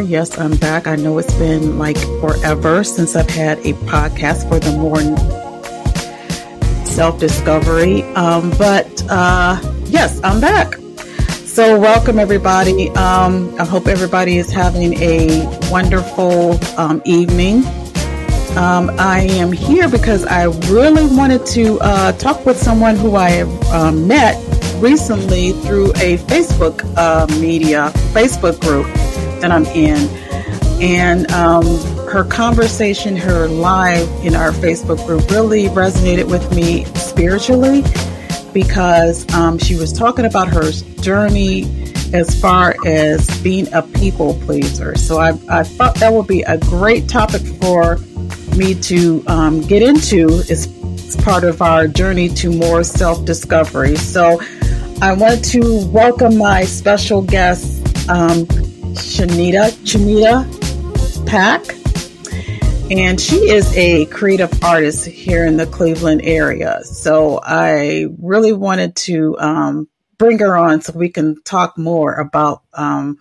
Yes, I'm back. I know it's been like forever since I've had a podcast for the Moore Self Discovery. Um, but uh, yes, I'm back. So, welcome everybody. Um, I hope everybody is having a wonderful um, evening. Um, I am here because I really wanted to uh, talk with someone who I um, met recently through a Facebook uh, media, Facebook group that I'm in. And um, her conversation, her live in our Facebook group really resonated with me spiritually because um, she was talking about her journey as far as being a people pleaser. So I, I thought that would be a great topic for me to um, get into as, as part of our journey to more self discovery. So I want to welcome my special guest, um, Shanita Channita Pack. And she is a creative artist here in the Cleveland area. So I really wanted to um, bring her on so we can talk more about um,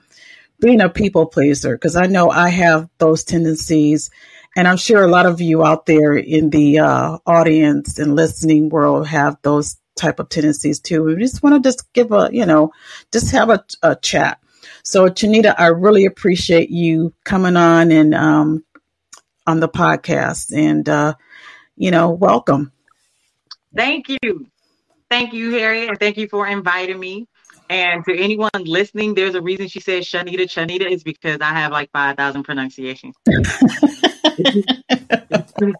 being a people pleaser because I know I have those tendencies. And I'm sure a lot of you out there in the uh, audience and listening world have those type of tendencies too. We just want to just give a, you know, just have a, a chat. So, Channita, I really appreciate you coming on and um, on the podcast, and uh, you know, welcome. Thank you, thank you, Harry, and thank you for inviting me. And to anyone listening, there's a reason she says Shanita. Shanita is because I have like five thousand pronunciations. if, you,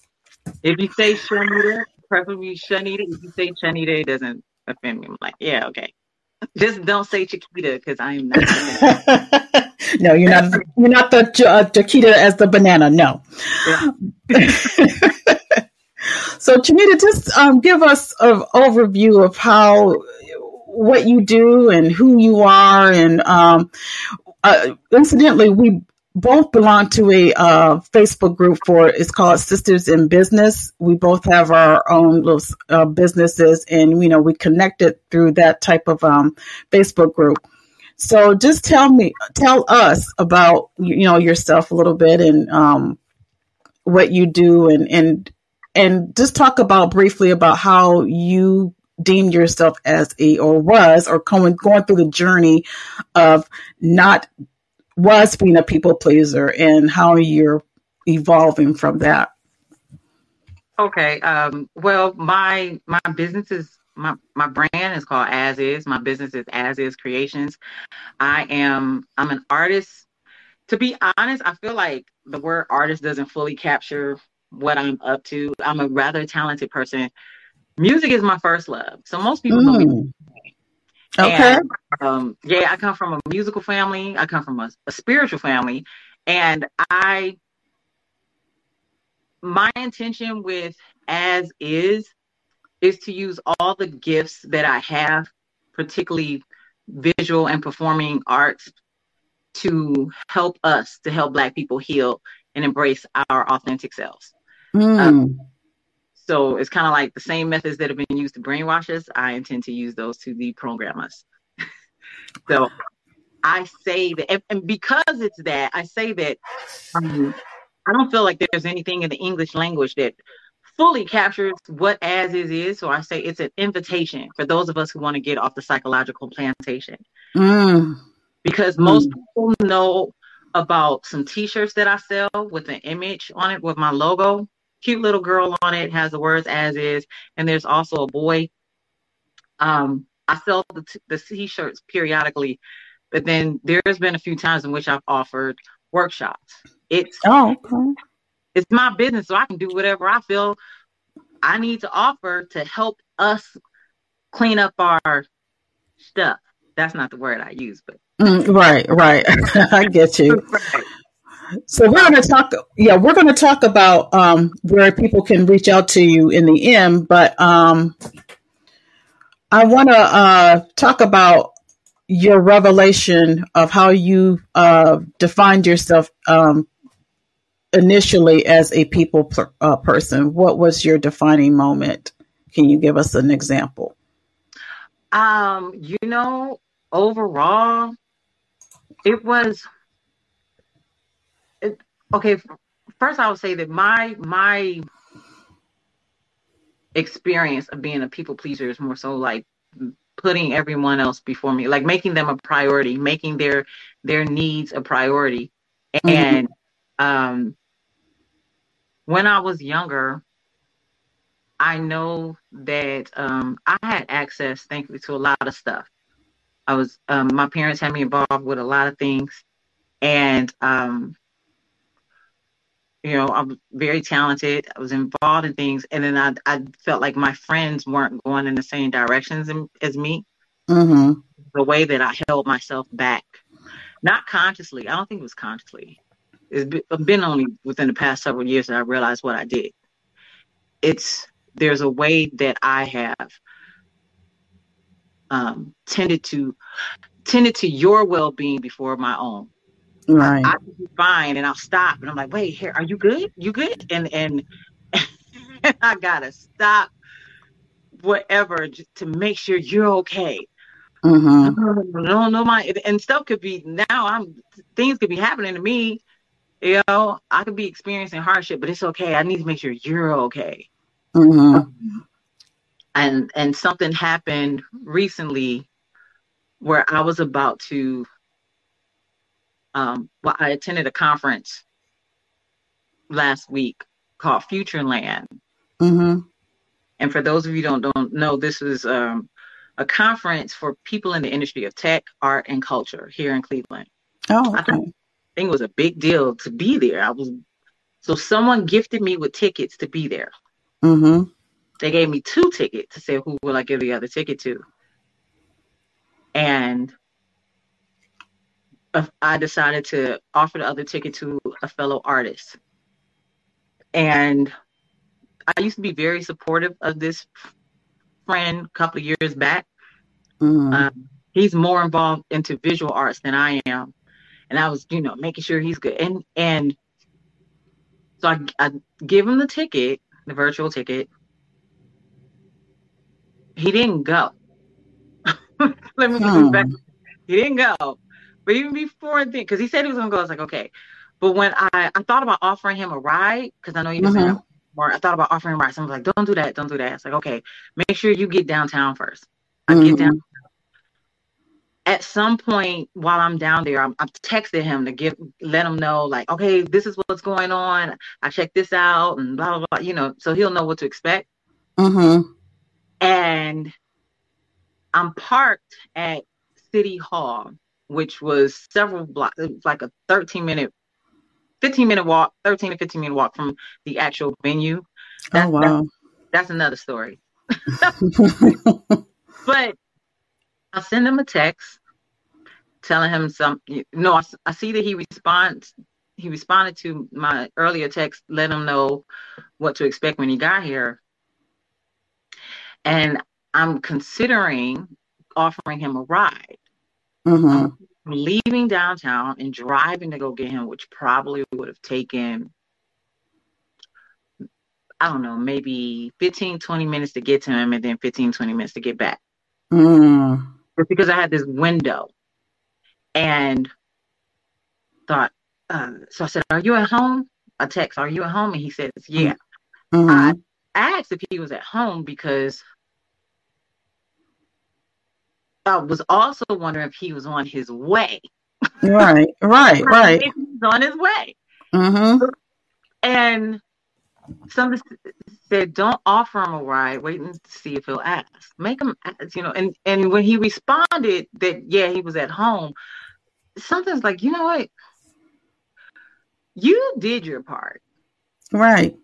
if you say Shanita, preferably Shanita. If you say Shanita, it doesn't offend me. I'm like, yeah, okay. Just don't say Chiquita because I am not. no, you're not. You're not the uh, Chiquita as the banana. No. Yeah. so, Chiquita, just um, give us an overview of how what you do and who you are, and um, uh, incidentally, we both belong to a uh, Facebook group for it's called Sisters in Business. We both have our own little uh, businesses, and you know we connected through that type of um, Facebook group. So just tell me, tell us about you know yourself a little bit and um, what you do, and and and just talk about briefly about how you deemed yourself as a or was or going going through the journey of not was being a people pleaser and how you're evolving from that. Okay. Um, well, my my business is my my brand is called As Is. My business is As Is Creations. I am I'm an artist. To be honest, I feel like the word artist doesn't fully capture what I'm up to. I'm a rather talented person. Music is my first love. So most people mm. mm. Okay. And, um, yeah, I come from a musical family. I come from a, a spiritual family, and I my intention with as is is to use all the gifts that I have, particularly visual and performing arts, to help us, to help Black people heal and embrace our authentic selves. Mm. Um, so it's kind of like the same methods that have been used to brainwash us. I intend to use those to deprogram us. so I say that, and because it's that, I say that um, I don't feel like there's anything in the English language that fully captures what as is is. So I say it's an invitation for those of us who want to get off the psychological plantation. Mm. Because most mm. people know about some t-shirts that I sell with an image on it with my logo cute little girl on it, has the words as is, and there's also a boy. Um, I sell the, t- the t-shirts periodically, but then there's been a few times in which I've offered workshops. It's oh, okay. it's my business, so I can do whatever I feel I need to offer to help us clean up our stuff. That's not the word I use, but mm, right, right. I get you. right. So we're going to talk. Yeah, we're going to talk about um, where people can reach out to you in the end. But um, I want to uh, talk about your revelation of how you uh, defined yourself um, initially as a people per, uh, person. What was your defining moment? Can you give us an example? Um, you know, overall, it was okay, first I would say that my my experience of being a people pleaser is more so like putting everyone else before me, like making them a priority, making their their needs a priority. Mm-hmm. And um when I was younger, I know that um, I had access, thankfully, to a lot of stuff. I was, um, my parents had me involved with a lot of things, and um, you know, I'm very talented. I was involved in things, and then I, I felt like my friends weren't going in the same directions as me. Mm-hmm. The way that I held myself back, not consciously. I don't think it was consciously. It's been only within the past several years that I realized what I did. It's there's a way that I have um, tended to tended to your well being before my own. Right. I, will be fine, and I'll stop, and I'm like, "Wait, here, are you good? You good?" And and I gotta stop, whatever, just to make sure you're okay. Mm-hmm. No, no, my and stuff could be now. I'm things could be happening to me. You know, I could be experiencing hardship, but it's okay. I need to make sure you're okay. Mm-hmm. And and something happened recently where I was about to um well I attended a conference last week called Futureland. Mm-hmm. And for those of you don't don't know, this is um, a conference for people in the industry of tech, art, and culture here in Cleveland. Oh, okay. I think, I think it was a big deal to be there. I was so someone gifted me with tickets to be there. Mm-hmm. They gave me two tickets to say who will I give the other ticket to. And I decided to offer the other ticket to a fellow artist. And I used to be very supportive of this friend a couple of years back. Mm-hmm. Um, he's more involved into visual arts than I am, and I was, you know, making sure he's good. And and so I, I give him the ticket, the virtual ticket. He didn't go. Let me hmm. back. He didn't go. But even before then, because he said he was gonna go, I was like, okay. But when I, I thought about offering him a ride, because I know you mm-hmm. said more, I thought about offering him a ride. So I was like, don't do that, don't do that. It's like, okay, make sure you get downtown first. I mm-hmm. get down at some point while I'm down there, I'm, I'm texting him to give let him know like, okay, this is what's going on. I checked this out and blah blah blah. You know, so he'll know what to expect. Mm-hmm. And I'm parked at City Hall, which was several blocks, like a 13 minute, 15 minute walk, 13 to 15 minute walk from the actual venue. Oh, that's, oh wow, that's, that's another story. but I send him a text telling him some. no, I, I see that he responds. He responded to my earlier text, let him know what to expect when he got here. And I'm considering offering him a ride. Mm-hmm. leaving downtown and driving to go get him, which probably would have taken, I don't know, maybe 15, 20 minutes to get to him and then 15, 20 minutes to get back. Mm just because I had this window and thought, uh, so I said, Are you at home? I text, Are you at home? And he says, Yeah. Mm-hmm. I asked if he was at home because I was also wondering if he was on his way. Right, right, right. He's on his way. Mm-hmm. And somebody said, "Don't offer him a ride. Wait and see if he'll ask. Make him ask." You know, and and when he responded that yeah he was at home, something's like, you know what? You did your part. Right.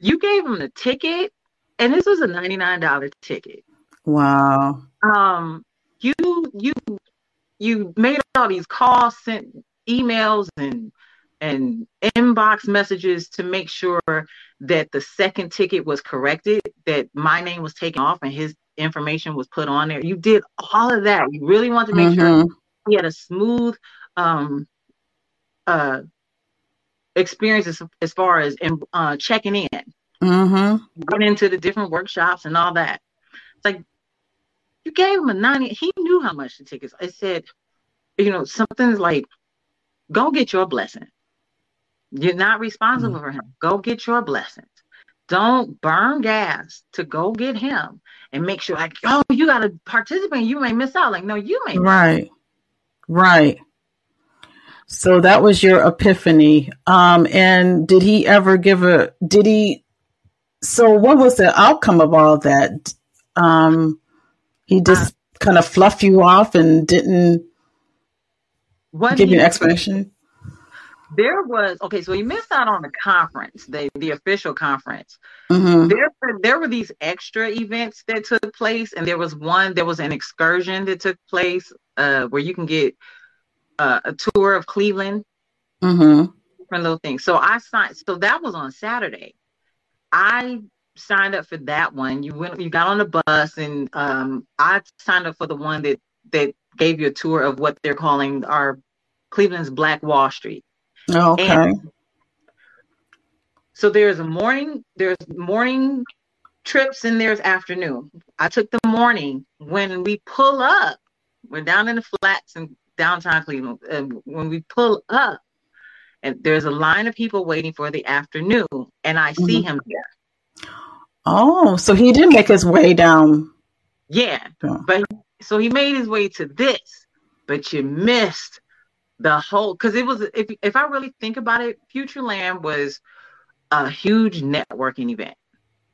You gave him the ticket, and this was a ninety nine dollar ticket. Wow. Um, you you you made all these calls, sent emails, and and inbox messages to make sure that the second ticket was corrected, that my name was taken off and his information was put on there. You did all of that. You really wanted to make mm-hmm. sure he had a smooth um, uh, experience as, as far as uh, checking in, mm-hmm. going into the different workshops and all that. It's like you gave him a 90. He knew how much the tickets. I said, you know, something's like, go get your blessing. You're not responsible mm-hmm. for him. Go get your blessings. Don't burn gas to go get him and make sure like, oh, you gotta participate. You may miss out. Like, no, you may right. Right. So that was your epiphany. Um, and did he ever give a did he so what was the outcome of all that? Um, he just uh, kind of fluff you off and didn't give you an explanation. There was okay, so he missed out on the conference, the the official conference. Mm-hmm. There were there were these extra events that took place, and there was one. There was an excursion that took place uh, where you can get uh, a tour of Cleveland. Mm-hmm. Different little things. So I signed. So that was on Saturday. I signed up for that one. You went, you got on the bus, and um, I signed up for the one that that gave you a tour of what they're calling our Cleveland's Black Wall Street. Okay. And so there's a morning, there's morning trips, and there's afternoon. I took the morning. When we pull up, we're down in the flats in downtown Cleveland. And when we pull up, and there's a line of people waiting for the afternoon, and I mm-hmm. see him there. Oh, so he did make his way down. Yeah, but so he made his way to this, but you missed the whole because it was if if I really think about it, Futureland was a huge networking event.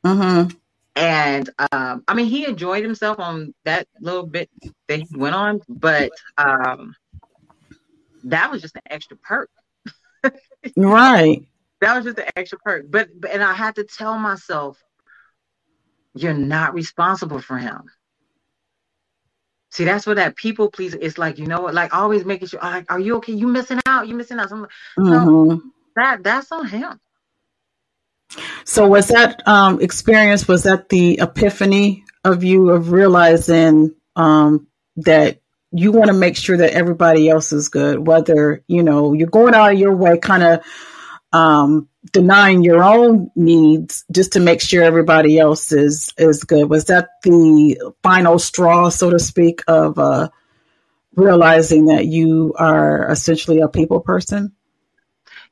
Mm-hmm. And um, I mean, he enjoyed himself on that little bit that he went on, but um, that was just an extra perk. right. That was just an extra perk. But, but and I had to tell myself, you're not responsible for him. See, that's what that people please. It's like you know what, like always making sure. Like, are you okay? You missing out? You missing out? Something. Mm-hmm. that that's on him. So was that um, experience? Was that the epiphany of you of realizing um, that you want to make sure that everybody else is good, whether you know you're going out of your way, kind of um, denying your own needs just to make sure everybody else is is good. Was that the final straw, so to speak, of uh, realizing that you are essentially a people person?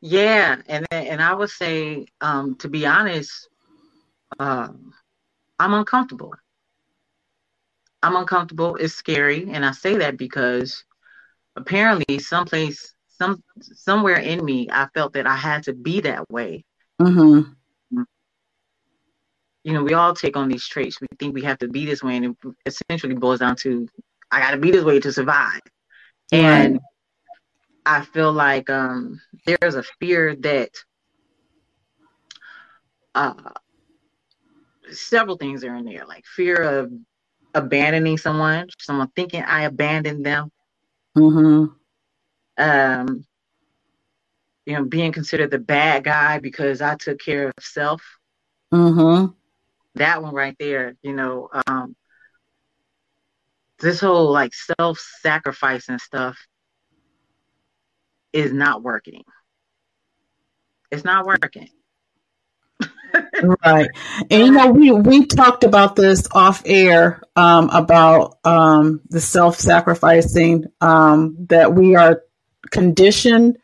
Yeah, and and I would say, um, to be honest, um, I'm uncomfortable. I'm uncomfortable. It's scary, and I say that because apparently, someplace some somewhere in me, I felt that I had to be that way. Mm-hmm. You know, we all take on these traits. We think we have to be this way, and it essentially boils down to I got to be this way to survive. Right. And I feel like um, there's a fear that uh, several things are in there, like fear of abandoning someone, someone thinking I abandoned them. Mm-hmm um, you know, being considered the bad guy because I took care of self. Mm-hmm. That one right there, you know, um, this whole like self-sacrifice and stuff is not working. It's not working. right. And you know, we we talked about this off air um, about um, the self-sacrificing um, that we are condition,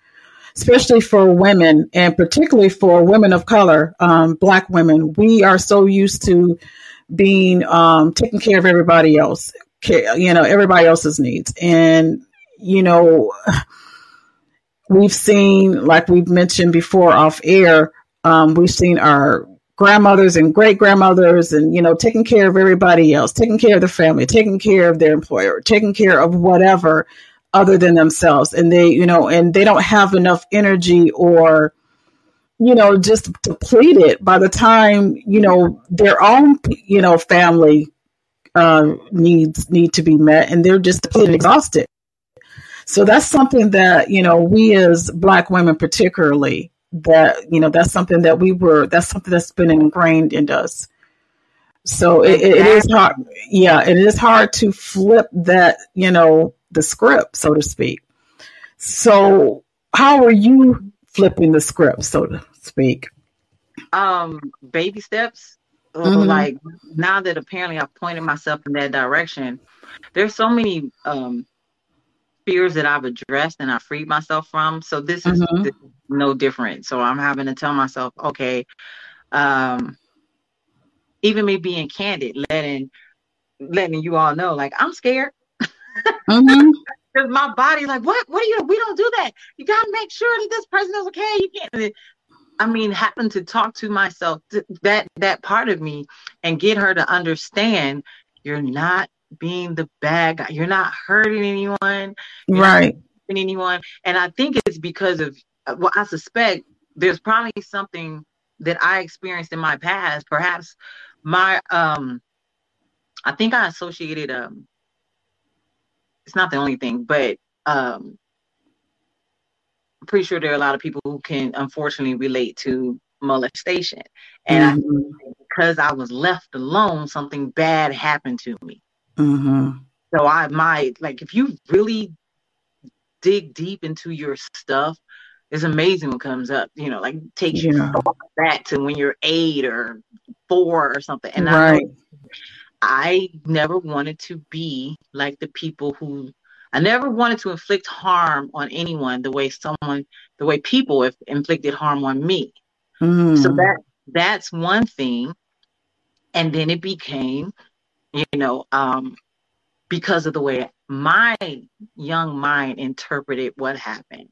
especially for women and particularly for women of color, um, black women. We are so used to being um, taking care of everybody else, you know, everybody else's needs. And, you know, we've seen, like we've mentioned before off air, um, we've seen our grandmothers and great grandmothers and you know taking care of everybody else taking care of the family taking care of their employer taking care of whatever other than themselves. And they you know and they don't have enough energy or you know just depleted by the time you know their own you know family uh, needs need to be met and they're just depleted exhausted. So that's something that you know we as black women particularly that you know that's something that we were that's something that's been ingrained in us. So it, it is hard yeah it is hard to flip that you know the script, so to speak. So, how are you flipping the script, so to speak? Um, baby steps. Mm-hmm. Like now that apparently I've pointed myself in that direction, there's so many um fears that I've addressed and I freed myself from. So this is mm-hmm. no different. So I'm having to tell myself, okay, um, even me being candid, letting letting you all know, like I'm scared. Mm-hmm. Because my body, like, what? What are you? We don't do that. You gotta make sure that this person is okay. You can't. I mean, happen to talk to myself that that part of me and get her to understand you're not being the bad guy. You're not hurting anyone. right. anyone. And I think it's because of well, I suspect there's probably something that I experienced in my past. Perhaps my um I think I associated um it's not the only thing, but um I'm pretty sure there are a lot of people who can unfortunately relate to molestation. And mm-hmm. I, because I was left alone, something bad happened to me. Mm-hmm. So I might like if you really dig deep into your stuff, it's amazing what comes up. You know, like takes yeah. you back to when you're eight or four or something. And right. I, I never wanted to be like the people who I never wanted to inflict harm on anyone the way someone, the way people have inflicted harm on me. Mm. So that that's one thing. And then it became, you know, um, because of the way my young mind interpreted what happened.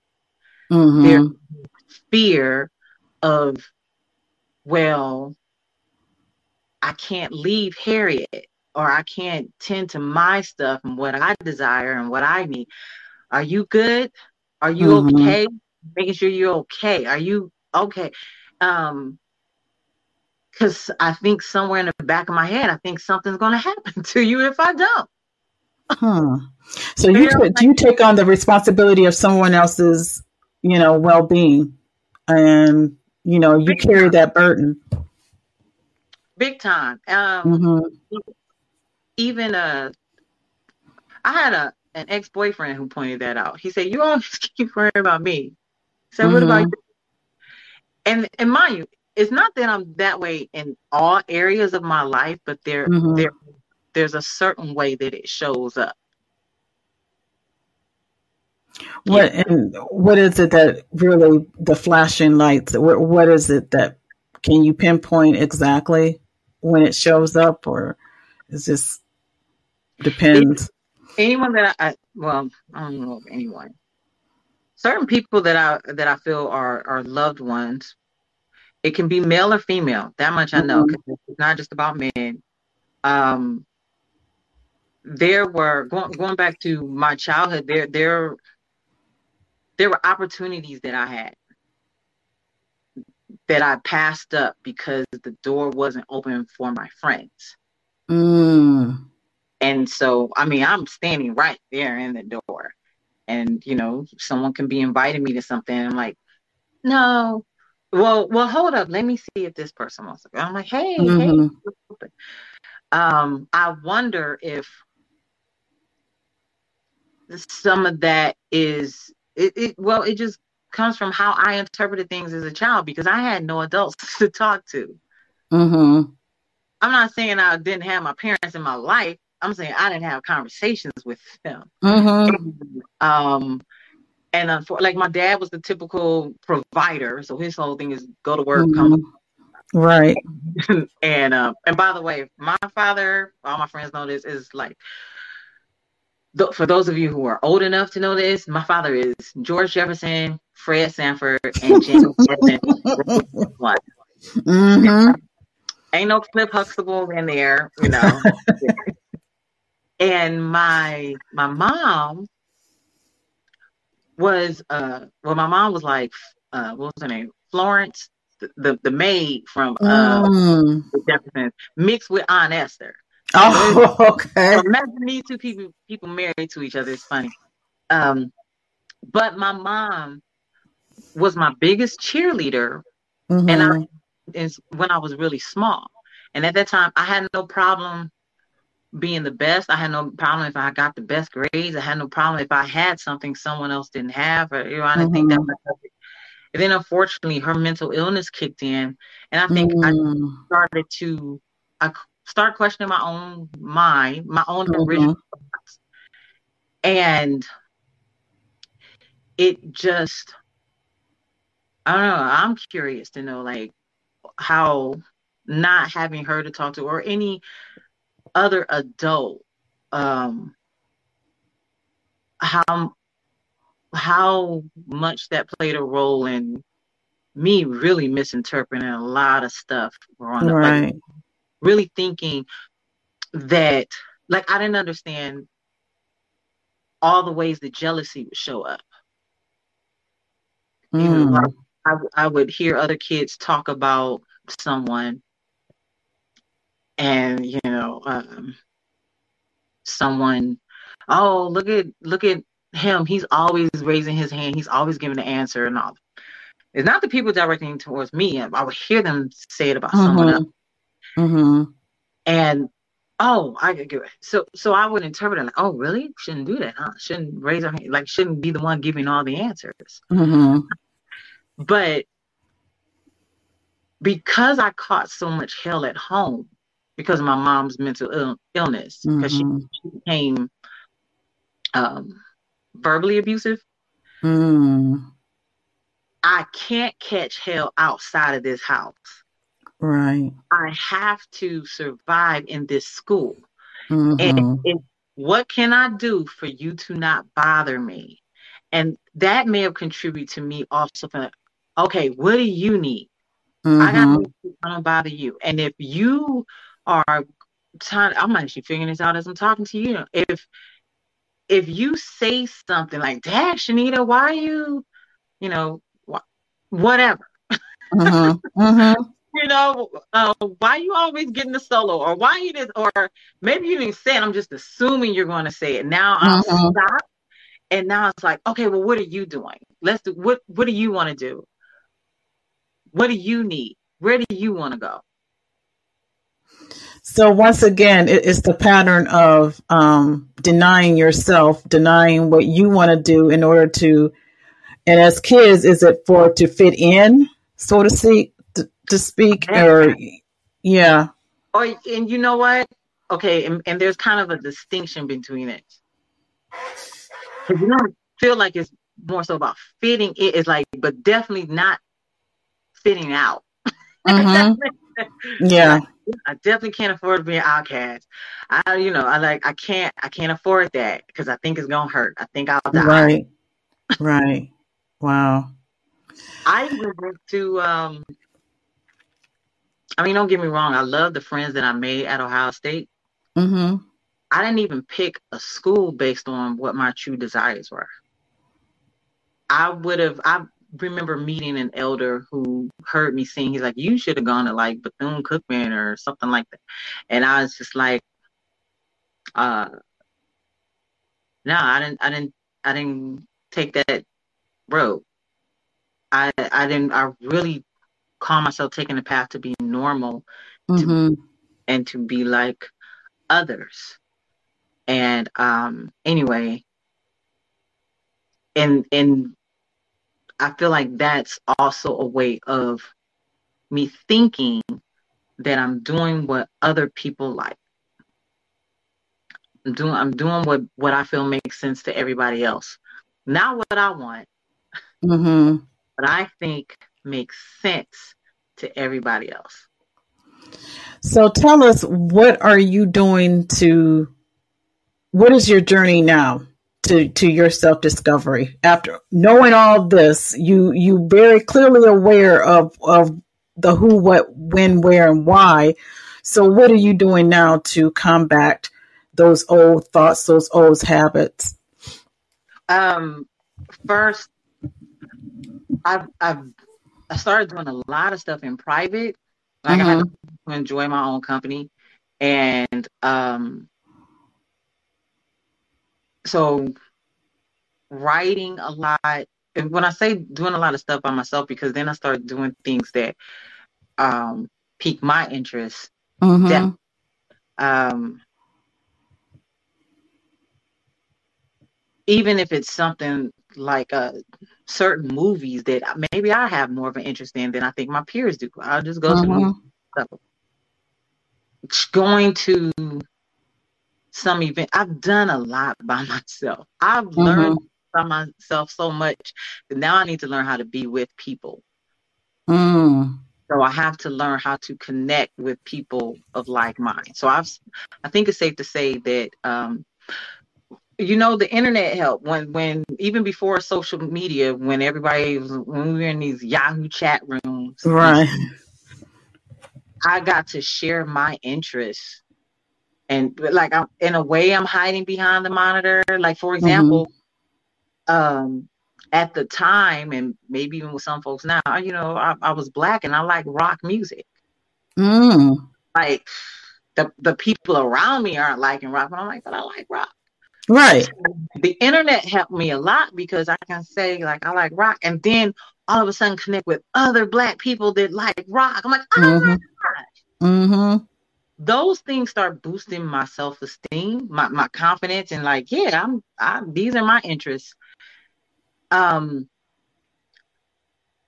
Mm-hmm. Their fear of, well, I can't leave Harriet or I can't tend to my stuff and what I desire and what I need. Are you good? Are you mm-hmm. okay? Making sure you're okay. Are you okay? Um, because I think somewhere in the back of my head, I think something's going to happen to you if I don't. Hmm. So you, you, you take on the responsibility of someone else's you know, well being. And, you know, you carry that burden. Big time. Um, mm-hmm. Even uh, I had a an ex boyfriend who pointed that out. He said, "You always keep worrying about me." Said, mm-hmm. "What about mm-hmm. you?" And and mind you, it's not that I'm that way in all areas of my life, but there mm-hmm. there there's a certain way that it shows up. What and what is it that really the flashing lights? What, what is it that can you pinpoint exactly when it shows up, or is this depends? Anyone that I well, I don't know of anyone. Certain people that I that I feel are are loved ones. It can be male or female. That much I know. Mm-hmm. It's not just about men. Um, there were going going back to my childhood. There there there were opportunities that I had that I passed up because the door wasn't open for my friends. Mm. And so, I mean, I'm standing right there in the door, and you know, someone can be inviting me to something. I'm like, no, well, well, hold up, let me see if this person wants to go. I'm like, hey, mm-hmm. hey. Um, I wonder if some of that is it, it well, it just comes from how I interpreted things as a child because I had no adults to talk to. Mm-hmm. I'm not saying I didn't have my parents in my life. I'm saying I didn't have conversations with them. Mm-hmm. Um, and uh, for, like my dad was the typical provider, so his whole thing is go to work, mm-hmm. come. Right. and uh, and by the way, my father, all my friends know this, is like for those of you who are old enough to know this, my father is George Jefferson, Fred Sanford, and James Jefferson. mm-hmm. Ain't no Cliff Huxtable in there, you know. and my my mom was uh well my mom was like uh what was her name Florence the the, the maid from uh mm. Jefferson mixed with Aunt Esther. Oh, okay. So imagine these two people people married to each other. It's funny. Um, but my mom was my biggest cheerleader, mm-hmm. and I is when I was really small. And at that time, I had no problem being the best. I had no problem if I got the best grades. I had no problem if I had something someone else didn't have. Or you know, I didn't mm-hmm. think that. Mm-hmm. Was and then unfortunately, her mental illness kicked in, and I think mm-hmm. I started to. I start questioning my own mind, my own mm-hmm. original thoughts. And it just I don't know. I'm curious to know like how not having her to talk to or any other adult um how how much that played a role in me really misinterpreting a lot of stuff growing right. Like, really thinking that like I didn't understand all the ways that jealousy would show up. Mm. You know, mm. I, I would hear other kids talk about someone and you know um, someone oh look at look at him. He's always raising his hand. He's always giving the answer and all. It's not the people directing towards me. I would hear them say it about mm-hmm. someone else. Mm-hmm. and oh i could get it. So so i would interpret it like oh really? Shouldn't do that huh? Shouldn't raise our hand like shouldn't be the one giving all the answers. Mm-hmm. But because i caught so much hell at home because of my mom's mental Ill- illness because mm-hmm. she, became um, verbally abusive. Mm. I can't catch hell outside of this house. Right. I have to survive in this school. Mm-hmm. And, and what can I do for you to not bother me? And that may have contributed to me also okay, what do you need? Mm-hmm. I got to bother you. And if you are trying I'm actually figuring this out as I'm talking to you. If if you say something like, Dad, Shanita, why are you, you know, wh- whatever. Mm-hmm. Mm-hmm. you know, uh, why you always getting the solo, or why you just, or maybe you didn't say it. I'm just assuming you're going to say it. Now I'm mm-hmm. stop, and now it's like, okay, well, what are you doing? Let's do what. What do you want to do? What do you need? Where do you want to go? So once again, it, it's the pattern of um, denying yourself, denying what you want to do in order to. And as kids, is it for to fit in, so to speak, to, to speak, or yeah? Or and you know what? Okay, and, and there's kind of a distinction between it. You don't feel like it's more so about fitting it. It's like, but definitely not fitting out. Mm-hmm. yeah. I definitely can't afford to be an outcast. I, you know, I like, I can't, I can't afford that because I think it's gonna hurt. I think I'll die. Right. right. Wow. I even went to, um, I mean, don't get me wrong. I love the friends that I made at Ohio State. Mm-hmm. I didn't even pick a school based on what my true desires were. I would have, I remember meeting an elder who heard me sing. He's like, "You should have gone to like Bethune Cookman or something like that," and I was just like, "Uh, no, I didn't. I didn't. I didn't take that road. I I didn't. I really call myself taking the path to be normal, mm-hmm. to, and to be like others. And um, anyway, and and I feel like that's also a way of me thinking that I'm doing what other people like. I'm doing I'm doing what what I feel makes sense to everybody else. Not what I want. Mm-hmm. But I think makes sense to everybody else. So tell us what are you doing to what is your journey now? To to your self discovery after knowing all this you you very clearly aware of of the who what when where and why. So what are you doing now to combat those old thoughts those old habits? Um first i've i've i started doing a lot of stuff in private. Like mm-hmm. i to enjoy my own company. And um so writing a lot and when I say doing a lot of stuff by myself, because then I start doing things that um, pique my interest. Mm-hmm. That, um, even if it's something like uh, certain movies that maybe I have more of an interest in than I think my peers do. I'll just go mm-hmm. to going to some event. I've done a lot by myself. I've mm-hmm. learned by myself so much that now I need to learn how to be with people. Mm. So I have to learn how to connect with people of like mind. So I've, I think it's safe to say that, um, you know, the internet helped when, when even before social media, when everybody was, when we were in these Yahoo chat rooms, right? I got to share my interests, and like I'm in a way, I'm hiding behind the monitor. Like for example, mm-hmm. um, at the time, and maybe even with some folks now, you know, I, I was black and I like rock music. Mm. Like the the people around me aren't liking rock, but I'm like, but I like rock. Right. So the internet helped me a lot because I can say like I like rock, and then all of a sudden connect with other black people that like rock. I'm like, oh mm-hmm. my gosh. Mm-hmm. Those things start boosting my self esteem, my, my confidence, and like, yeah, I'm I, these are my interests um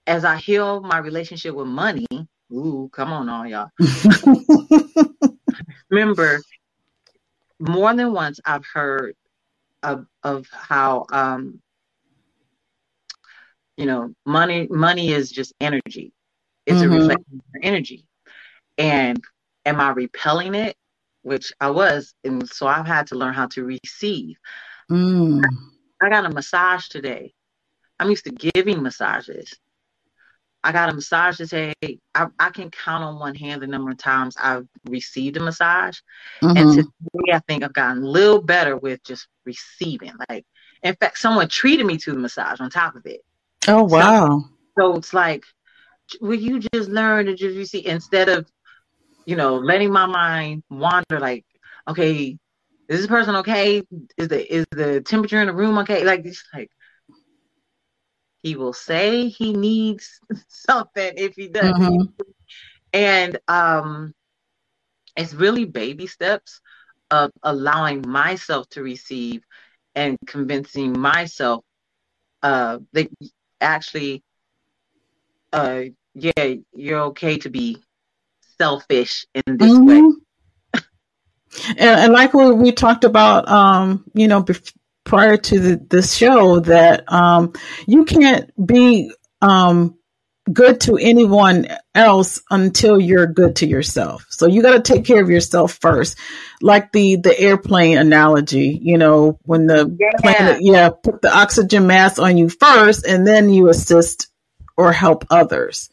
as I heal my relationship with money, ooh, come on all y'all. Remember, more than once I've heard of of how um you know money money is just energy. It's mm-hmm. a reflection of energy. And am I repelling it? Which I was, and so I've had to learn how to receive. Mm. I got a massage today I'm used to giving massages. I got a massage today. I, I can count on one hand the number of times I've received a massage. Mm-hmm. And today I think I've gotten a little better with just receiving. Like, in fact, someone treated me to the massage on top of it. Oh, wow. So, so it's like, will you just learn to just receive instead of, you know, letting my mind wander like, okay, is this person okay? Is the is the temperature in the room okay? Like it's like he will say he needs something if he does. Mm-hmm. And um, it's really baby steps of allowing myself to receive and convincing myself uh, that actually, uh, yeah, you're okay to be selfish in this mm-hmm. way. And, and, like we, we talked about, um, you know, bef- prior to the, the show that um, you can't be um, good to anyone else until you're good to yourself. So you got to take care of yourself first. Like the the airplane analogy, you know, when the yeah. plane yeah, put the oxygen mask on you first and then you assist or help others.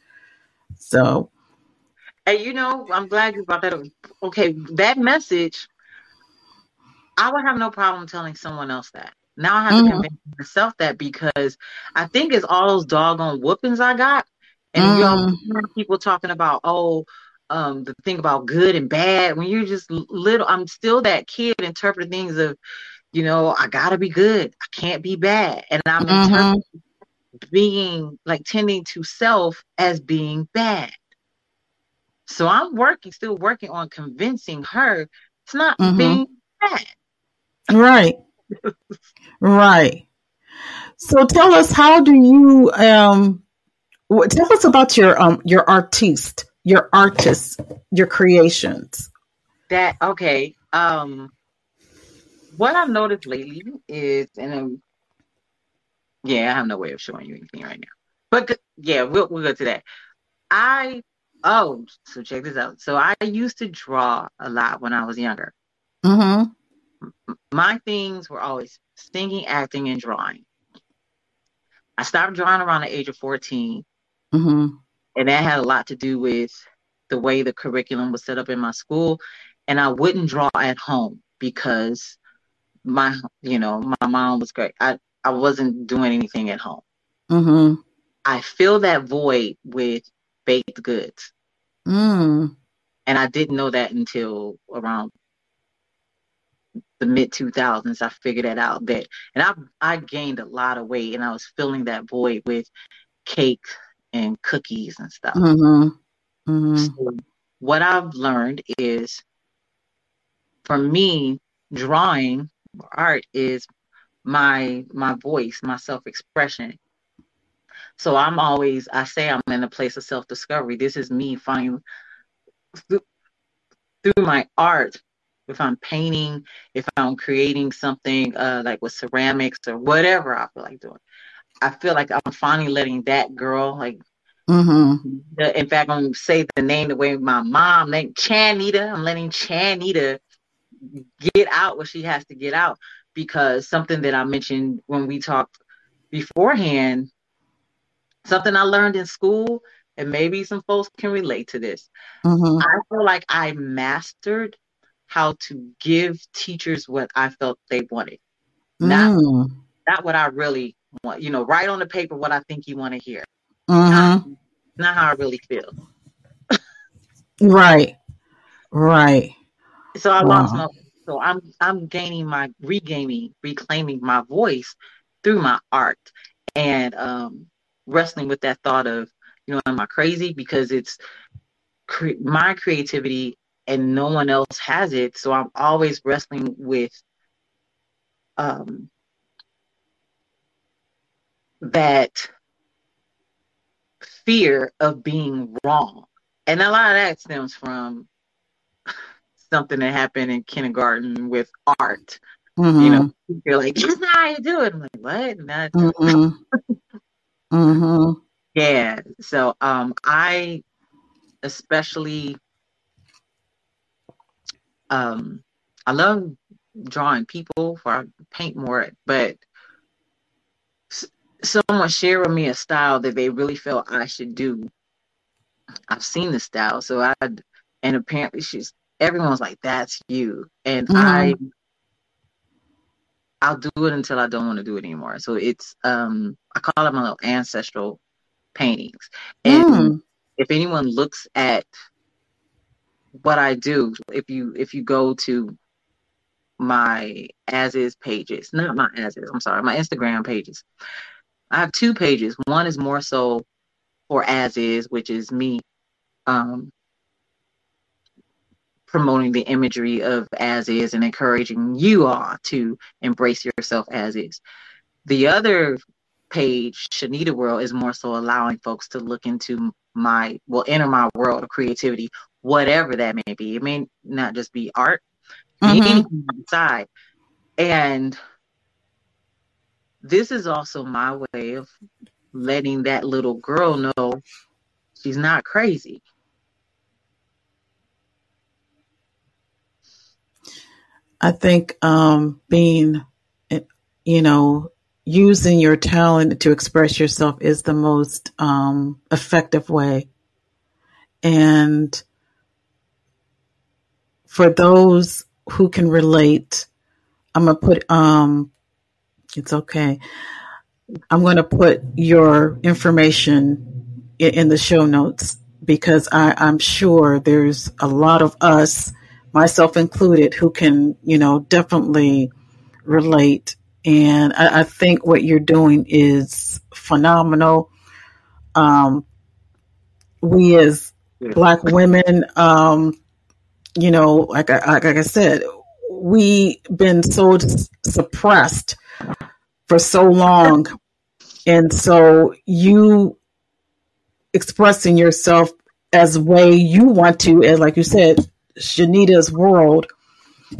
So and you know, I'm glad you brought that up. Okay, that message I would have no problem telling someone else that. Now I have mm-hmm. to convince myself that because I think it's all those doggone whoopings I got. And mm. you know, people talking about, oh, um, the thing about good and bad. When you're just little, I'm still that kid interpreting things of, you know, I gotta be good. I can't be bad. And I'm mm-hmm. being like tending to self as being bad. So I'm working, still working on convincing her it's not mm-hmm. being bad. Right. right. So tell us, how do you um? Tell us about your um your artiste, your artists, your creations. That okay. Um, what I've noticed lately is, and um, yeah, I have no way of showing you anything right now. But yeah, we'll we'll go to that. I oh, so check this out. So I used to draw a lot when I was younger. Mm-hmm my things were always singing, acting, and drawing. I stopped drawing around the age of 14. Mm-hmm. And that had a lot to do with the way the curriculum was set up in my school. And I wouldn't draw at home because my, you know, my mom was great. I, I wasn't doing anything at home. Mm-hmm. I fill that void with baked goods. Mm. And I didn't know that until around the mid 2000s i figured that out that and i i gained a lot of weight and i was filling that void with cake and cookies and stuff mm-hmm. Mm-hmm. So what i've learned is for me drawing art is my my voice my self-expression so i'm always i say i'm in a place of self-discovery this is me finding through, through my art if I'm painting, if I'm creating something uh, like with ceramics or whatever I feel like doing. I feel like I'm finally letting that girl, like Mm-hmm. In fact, I'm gonna say the name the way my mom named Channita. I'm letting Channita get out what she has to get out because something that I mentioned when we talked beforehand, something I learned in school, and maybe some folks can relate to this. Mm-hmm. I feel like I mastered how to give teachers what I felt they wanted. Not, mm. not what I really want, you know, write on the paper what I think you want to hear. Mm-hmm. Not, not how I really feel. right. Right. So I wow. lost my so I'm I'm gaining my regaining, reclaiming my voice through my art and um wrestling with that thought of, you know, am I crazy? Because it's cre- my creativity and no one else has it. So I'm always wrestling with um that fear of being wrong. And a lot of that stems from something that happened in kindergarten with art. Mm-hmm. You know, you're like, that's not how you do it. I'm like, what? Not mm-hmm. mm-hmm. Yeah. So um I especially um I love drawing people for I paint more, but someone shared with me a style that they really felt I should do. I've seen the style, so I and apparently she's everyone's like, "That's you," and mm-hmm. I I'll do it until I don't want to do it anymore. So it's um I call them my little ancestral paintings, and mm. if anyone looks at what I do, if you if you go to my as is pages, not my as is, I'm sorry, my Instagram pages. I have two pages. One is more so for as is, which is me um, promoting the imagery of as is and encouraging you all to embrace yourself as is. The other page, Channita World, is more so allowing folks to look into my, well, enter my world of creativity, whatever that may be. It may not just be art, mm-hmm. inside. And this is also my way of letting that little girl know she's not crazy. I think um, being, you know, using your talent to express yourself is the most um, effective way. And for those who can relate, I'm gonna put um, it's okay. I'm gonna put your information in, in the show notes because I, I'm sure there's a lot of us myself included, who can, you know, definitely relate. And I, I think what you're doing is phenomenal. Um, we as black women, um, you know, like I, like I said, we been so suppressed for so long. And so you expressing yourself as way you want to, and like you said, Channita's world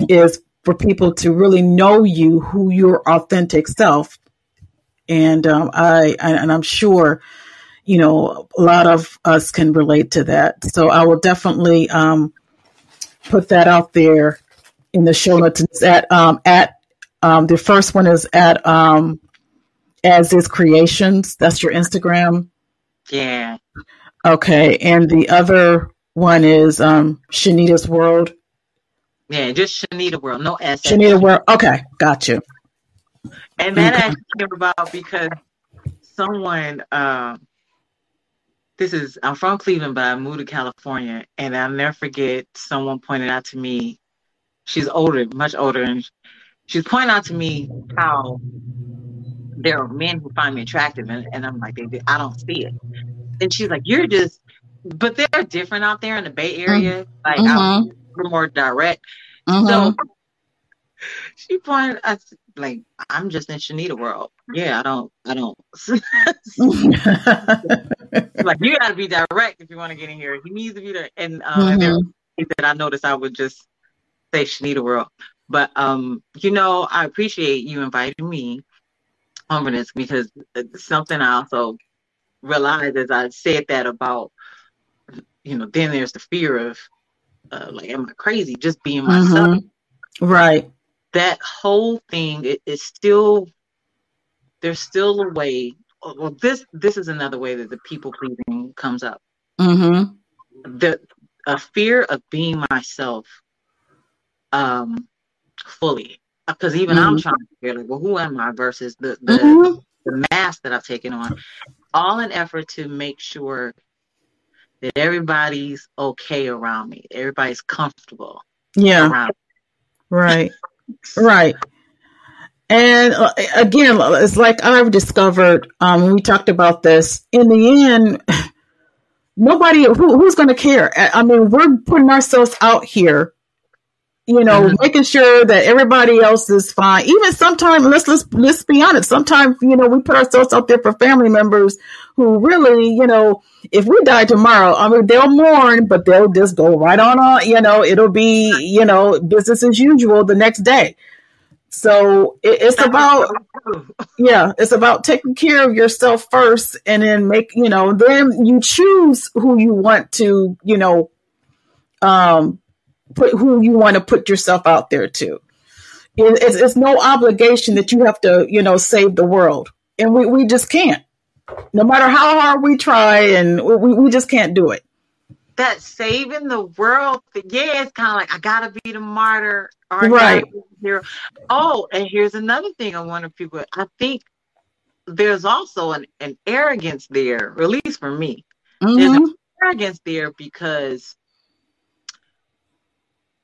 is for people to really know you, who your authentic self. And um, I and I'm sure, you know, a lot of us can relate to that. So I will definitely um, put that out there in the show notes. It's at um, at um, the first one is at um, as is creations. That's your Instagram. Yeah. Okay, and the other one is um Channita's World. Yeah, just Channita World, no S. Channita World. Okay, got you. And that okay. actually came about because someone. Um, this is I'm from Cleveland, but I moved to California, and I'll never forget. Someone pointed out to me. She's older, much older, and she's pointing out to me how there are men who find me attractive, and, and I'm like, I don't see it. And she's like, you're just but they're different out there in the Bay Area. Mm-hmm. Like mm-hmm. a little more direct. Mm-hmm. So she pointed us like I'm just in Channita world. Yeah, I don't I don't like you gotta be direct if you want to get in here. He needs to be there. And um mm-hmm. and that I noticed I would just say Channita world. But um, you know, I appreciate you inviting me over this because it's something I also realized as I said that about, you know, then there's the fear of, uh, like, am I crazy? Just being myself. Mm-hmm. Right. That whole thing is it, still, there's still a way. Well, this this is another way that the people pleasing comes up. Mm-hmm. The a fear of being myself, um, fully because even mm-hmm. I'm trying to figure like, well, who am I versus the the, mm-hmm. the mask that I've taken on, all in effort to make sure that everybody's okay around me, everybody's comfortable. Yeah. Right. right. And uh, again, it's like I've discovered. Um, we talked about this. In the end, nobody who, who's going to care. I mean, we're putting ourselves out here you know, mm-hmm. making sure that everybody else is fine. Even sometimes, let's let's let's be honest. Sometimes, you know, we put ourselves out there for family members who really, you know, if we die tomorrow, I mean, they'll mourn, but they'll just go right on. on you know, it'll be, you know, business as usual the next day. So it, it's about, yeah, it's about taking care of yourself first, and then make, you know, then you choose who you want to, you know, um put who you want to put yourself out there to. It's, it's no obligation that you have to, you know, save the world, and we, we just can't. No matter how hard we try, and we, we just can't do it. That saving the world, yeah, it's kind of like I gotta be the martyr, or right? Here. Oh, and here's another thing I wonder if people. I think there's also an, an arrogance there, at least for me. Mm-hmm. There's an arrogance there because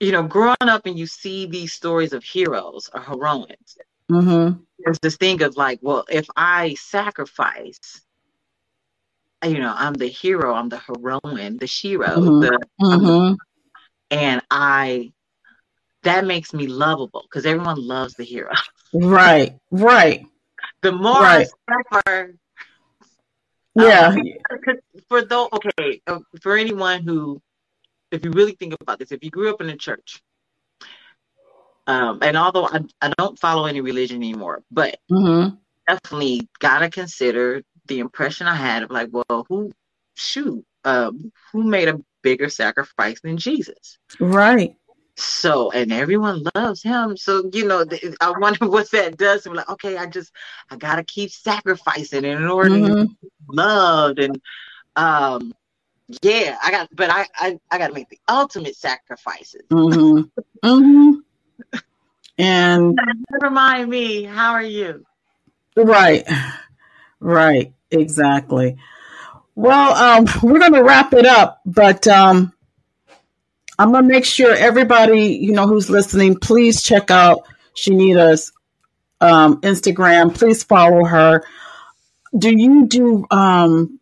you know, growing up and you see these stories of heroes or heroines, mm-hmm. there's this thing of like, well, if I sacrifice, you know, I'm the hero, I'm the heroine, the shero, mm-hmm. the, mm-hmm. and I, that makes me lovable because everyone loves the hero. Right, right. The more right. I suffer, yeah. Um, for though, okay, uh, for anyone who if you really think about this, if you grew up in a church, um, and although I, I don't follow any religion anymore, but mm-hmm. definitely gotta consider the impression I had of like, well, who, shoot, um, who made a bigger sacrifice than Jesus? Right. So, and everyone loves him. So, you know, I wonder what that does. I'm like, okay, I just, I gotta keep sacrificing in order mm-hmm. to be loved and, um, yeah, I got, but I, I, I got to make the ultimate sacrifices. Mm-hmm. mm-hmm. And never mind me. How are you? Right, right, exactly. Well, um, we're going to wrap it up, but um, I'm going to make sure everybody, you know, who's listening, please check out Channita's um, Instagram. Please follow her. Do you do um,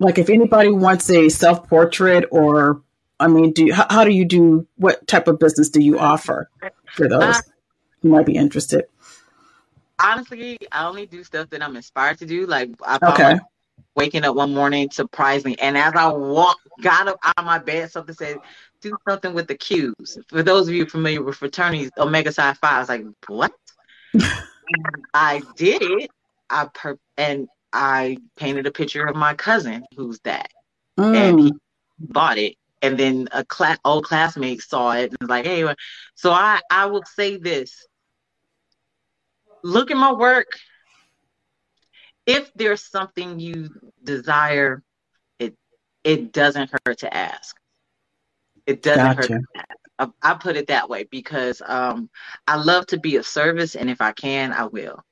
like if anybody wants a self portrait or I mean, do you, how, how, do you do? What type of business do you offer for those uh, who might be interested? Honestly, I only do stuff that I'm inspired to do. Like I okay. waking up one morning surprised me, and as I walk, got up out of my bed, something said, "Do something with the Qs." For those of you familiar with fraternities, Omega Psi Phi, I was like, "What?" I did it. I per- and I painted a picture of my cousin who's that. Mm. And he bought it. And then a class old classmate saw it and was like, hey, so I, I will say this. Look at my work. If there's something you desire, it it doesn't hurt to ask. It doesn't gotcha. hurt to ask. I, I put it that way because um, I love to be of service, and if I can, I will.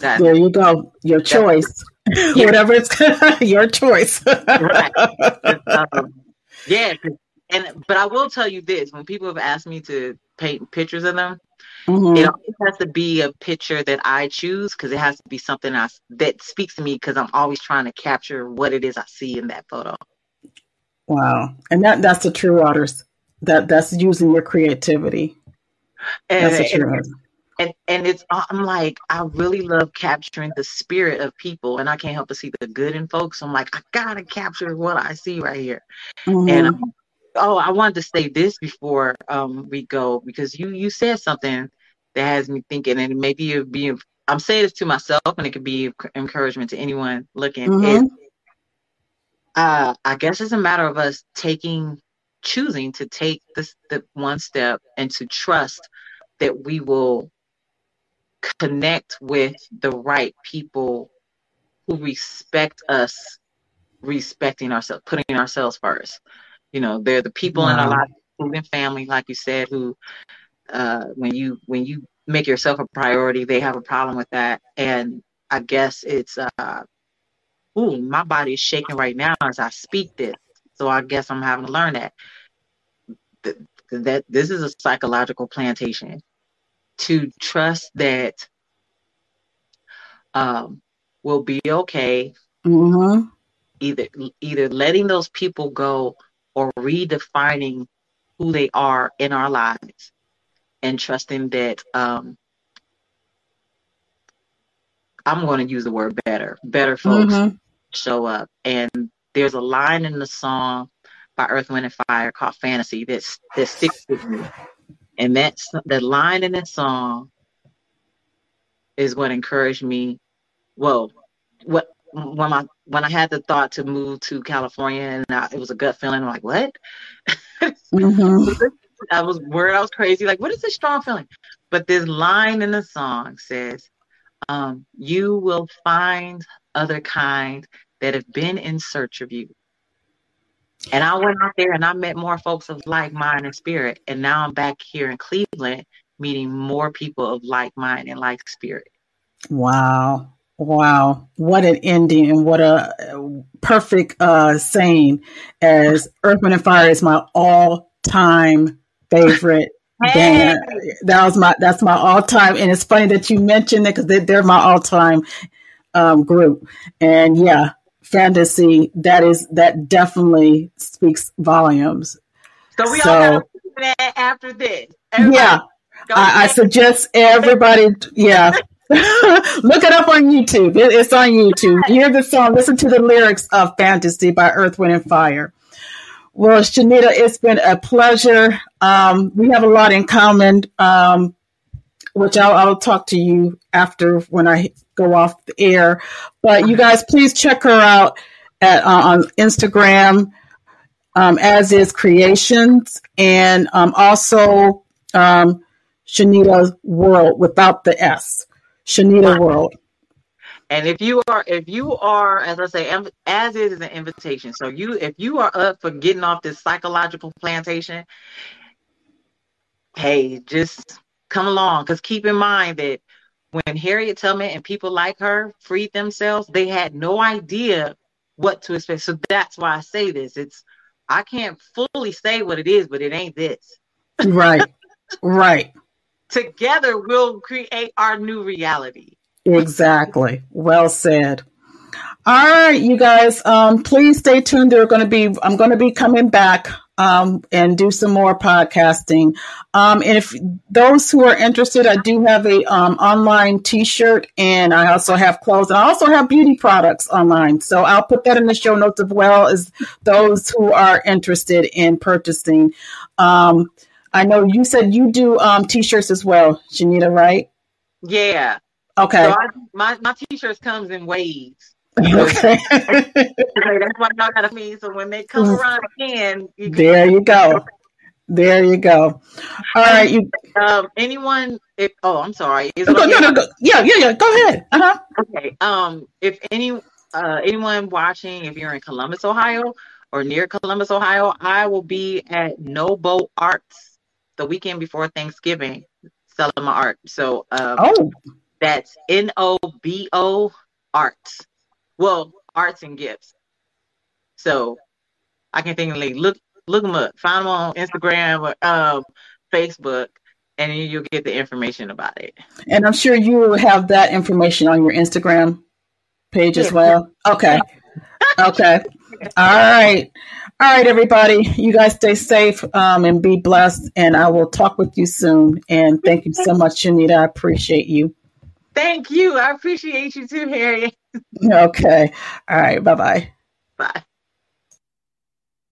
That, there you go. Your choice. Yeah. Whatever it's your choice. right. Um, yeah. And but I will tell you this: when people have asked me to paint pictures of them, mm-hmm. it always has to be a picture that I choose because it has to be something I, that speaks to me because I'm always trying to capture what it is I see in that photo. Wow, and that that's the true artist. That that's using your creativity. And, that's the true and and it's uh, I'm like I really love capturing the spirit of people, and I can't help but see the good in folks. I'm like I gotta capture what I see right here, mm-hmm. and um, oh, I wanted to say this before um, we go because you you said something that has me thinking, and maybe it'd be I'm saying this to myself, and it could be encouragement to anyone looking. Mm-hmm. It, uh, I guess it's a matter of us taking, choosing to take this the one step and to trust that we will connect with the right people who respect us, respecting ourselves, putting ourselves first. You know, they're the people wow. in our life, including family, like you said, who uh, when you when you make yourself a priority, they have a problem with that. And I guess it's uh ooh, my body is shaking right now as I speak this. So I guess I'm having to learn that that, that this is a psychological plantation. To trust that um, will be okay. Mm-hmm. Either either letting those people go or redefining who they are in our lives and trusting that um, I'm going to use the word better, better folks mm-hmm. show up. And there's a line in the song by Earth, Wind, and Fire called Fantasy that, that sticks with me. And that's the line in that song is what encouraged me. Well, what when I when I had the thought to move to California and I, it was a gut feeling, I'm like, what? Mm-hmm. I was worried I was crazy. Like, what is this strong feeling? But this line in the song says, um, you will find other kind that have been in search of you. And I went out there and I met more folks of like mind and spirit. And now I'm back here in Cleveland meeting more people of like mind and like spirit. Wow. Wow. What an ending and what a perfect uh, saying as Earth, Wind, and Fire is my all time favorite hey. band. That was my that's my all time, and it's funny that you mentioned it because they, they're my all time um, group. And yeah, fantasy that is that definitely speaks volumes. So we so, all got after this. Everybody, yeah, I, I suggest everybody. Yeah. Look it up on YouTube. It, it's on YouTube. Hear the song. Listen to the lyrics of "Fantasy" by Earth, Wind, and Fire. Well, Channita, it's been a pleasure. Um, we have a lot in common, um, which I'll, I'll, talk to you after when I go off the air. But you guys, please check her out at, uh, on Instagram, um, as is Creations, and um, also um, Channita World without the S. Channita World. And if you are, if you are, as I say, as is an invitation. So you, if you are up for getting off this psychological plantation, hey, just come along. Because keep in mind that when Harriet Tubman and people like her freed themselves, they had no idea what to expect. So that's why I say this. It's I can't fully say what it is, but it ain't this. Right. right. Together we'll create our new reality. Exactly. Well said. All right, you guys, um, please stay tuned. They're going to be, I'm going to be coming back um, and do some more podcasting. Um, and if those who are interested, I do have a um, online T-shirt, and I also have clothes, and I also have beauty products online. So I'll put that in the show notes as well as those who are interested in purchasing. Um, I know you said you do um, T-shirts as well, Channita, right? Yeah. Okay. So I, my my t-shirts comes in waves. Okay. that's what y'all gotta mean. So when they come mm. around again, you there you go. There you go. All right, you. Um, anyone? If, oh, I'm sorry. Is no, no, no, go. Yeah, yeah, yeah. Go ahead. Uh huh. Okay. Um, if any, uh, anyone watching, if you're in Columbus, Ohio, or near Columbus, Ohio, I will be at Nobo Arts the weekend before Thanksgiving, selling my art. So, um, oh, that's N O B O Arts. Well, arts and gifts. So I can think of like look look them up, find them on Instagram or um, Facebook, and you'll get the information about it. And I'm sure you will have that information on your Instagram page yeah. as well. Okay. okay. All right. All right, everybody. You guys stay safe um, and be blessed. And I will talk with you soon. And thank you so much, Janita. I appreciate you. Thank you. I appreciate you too, Harry. okay. All right. Bye-bye. Bye.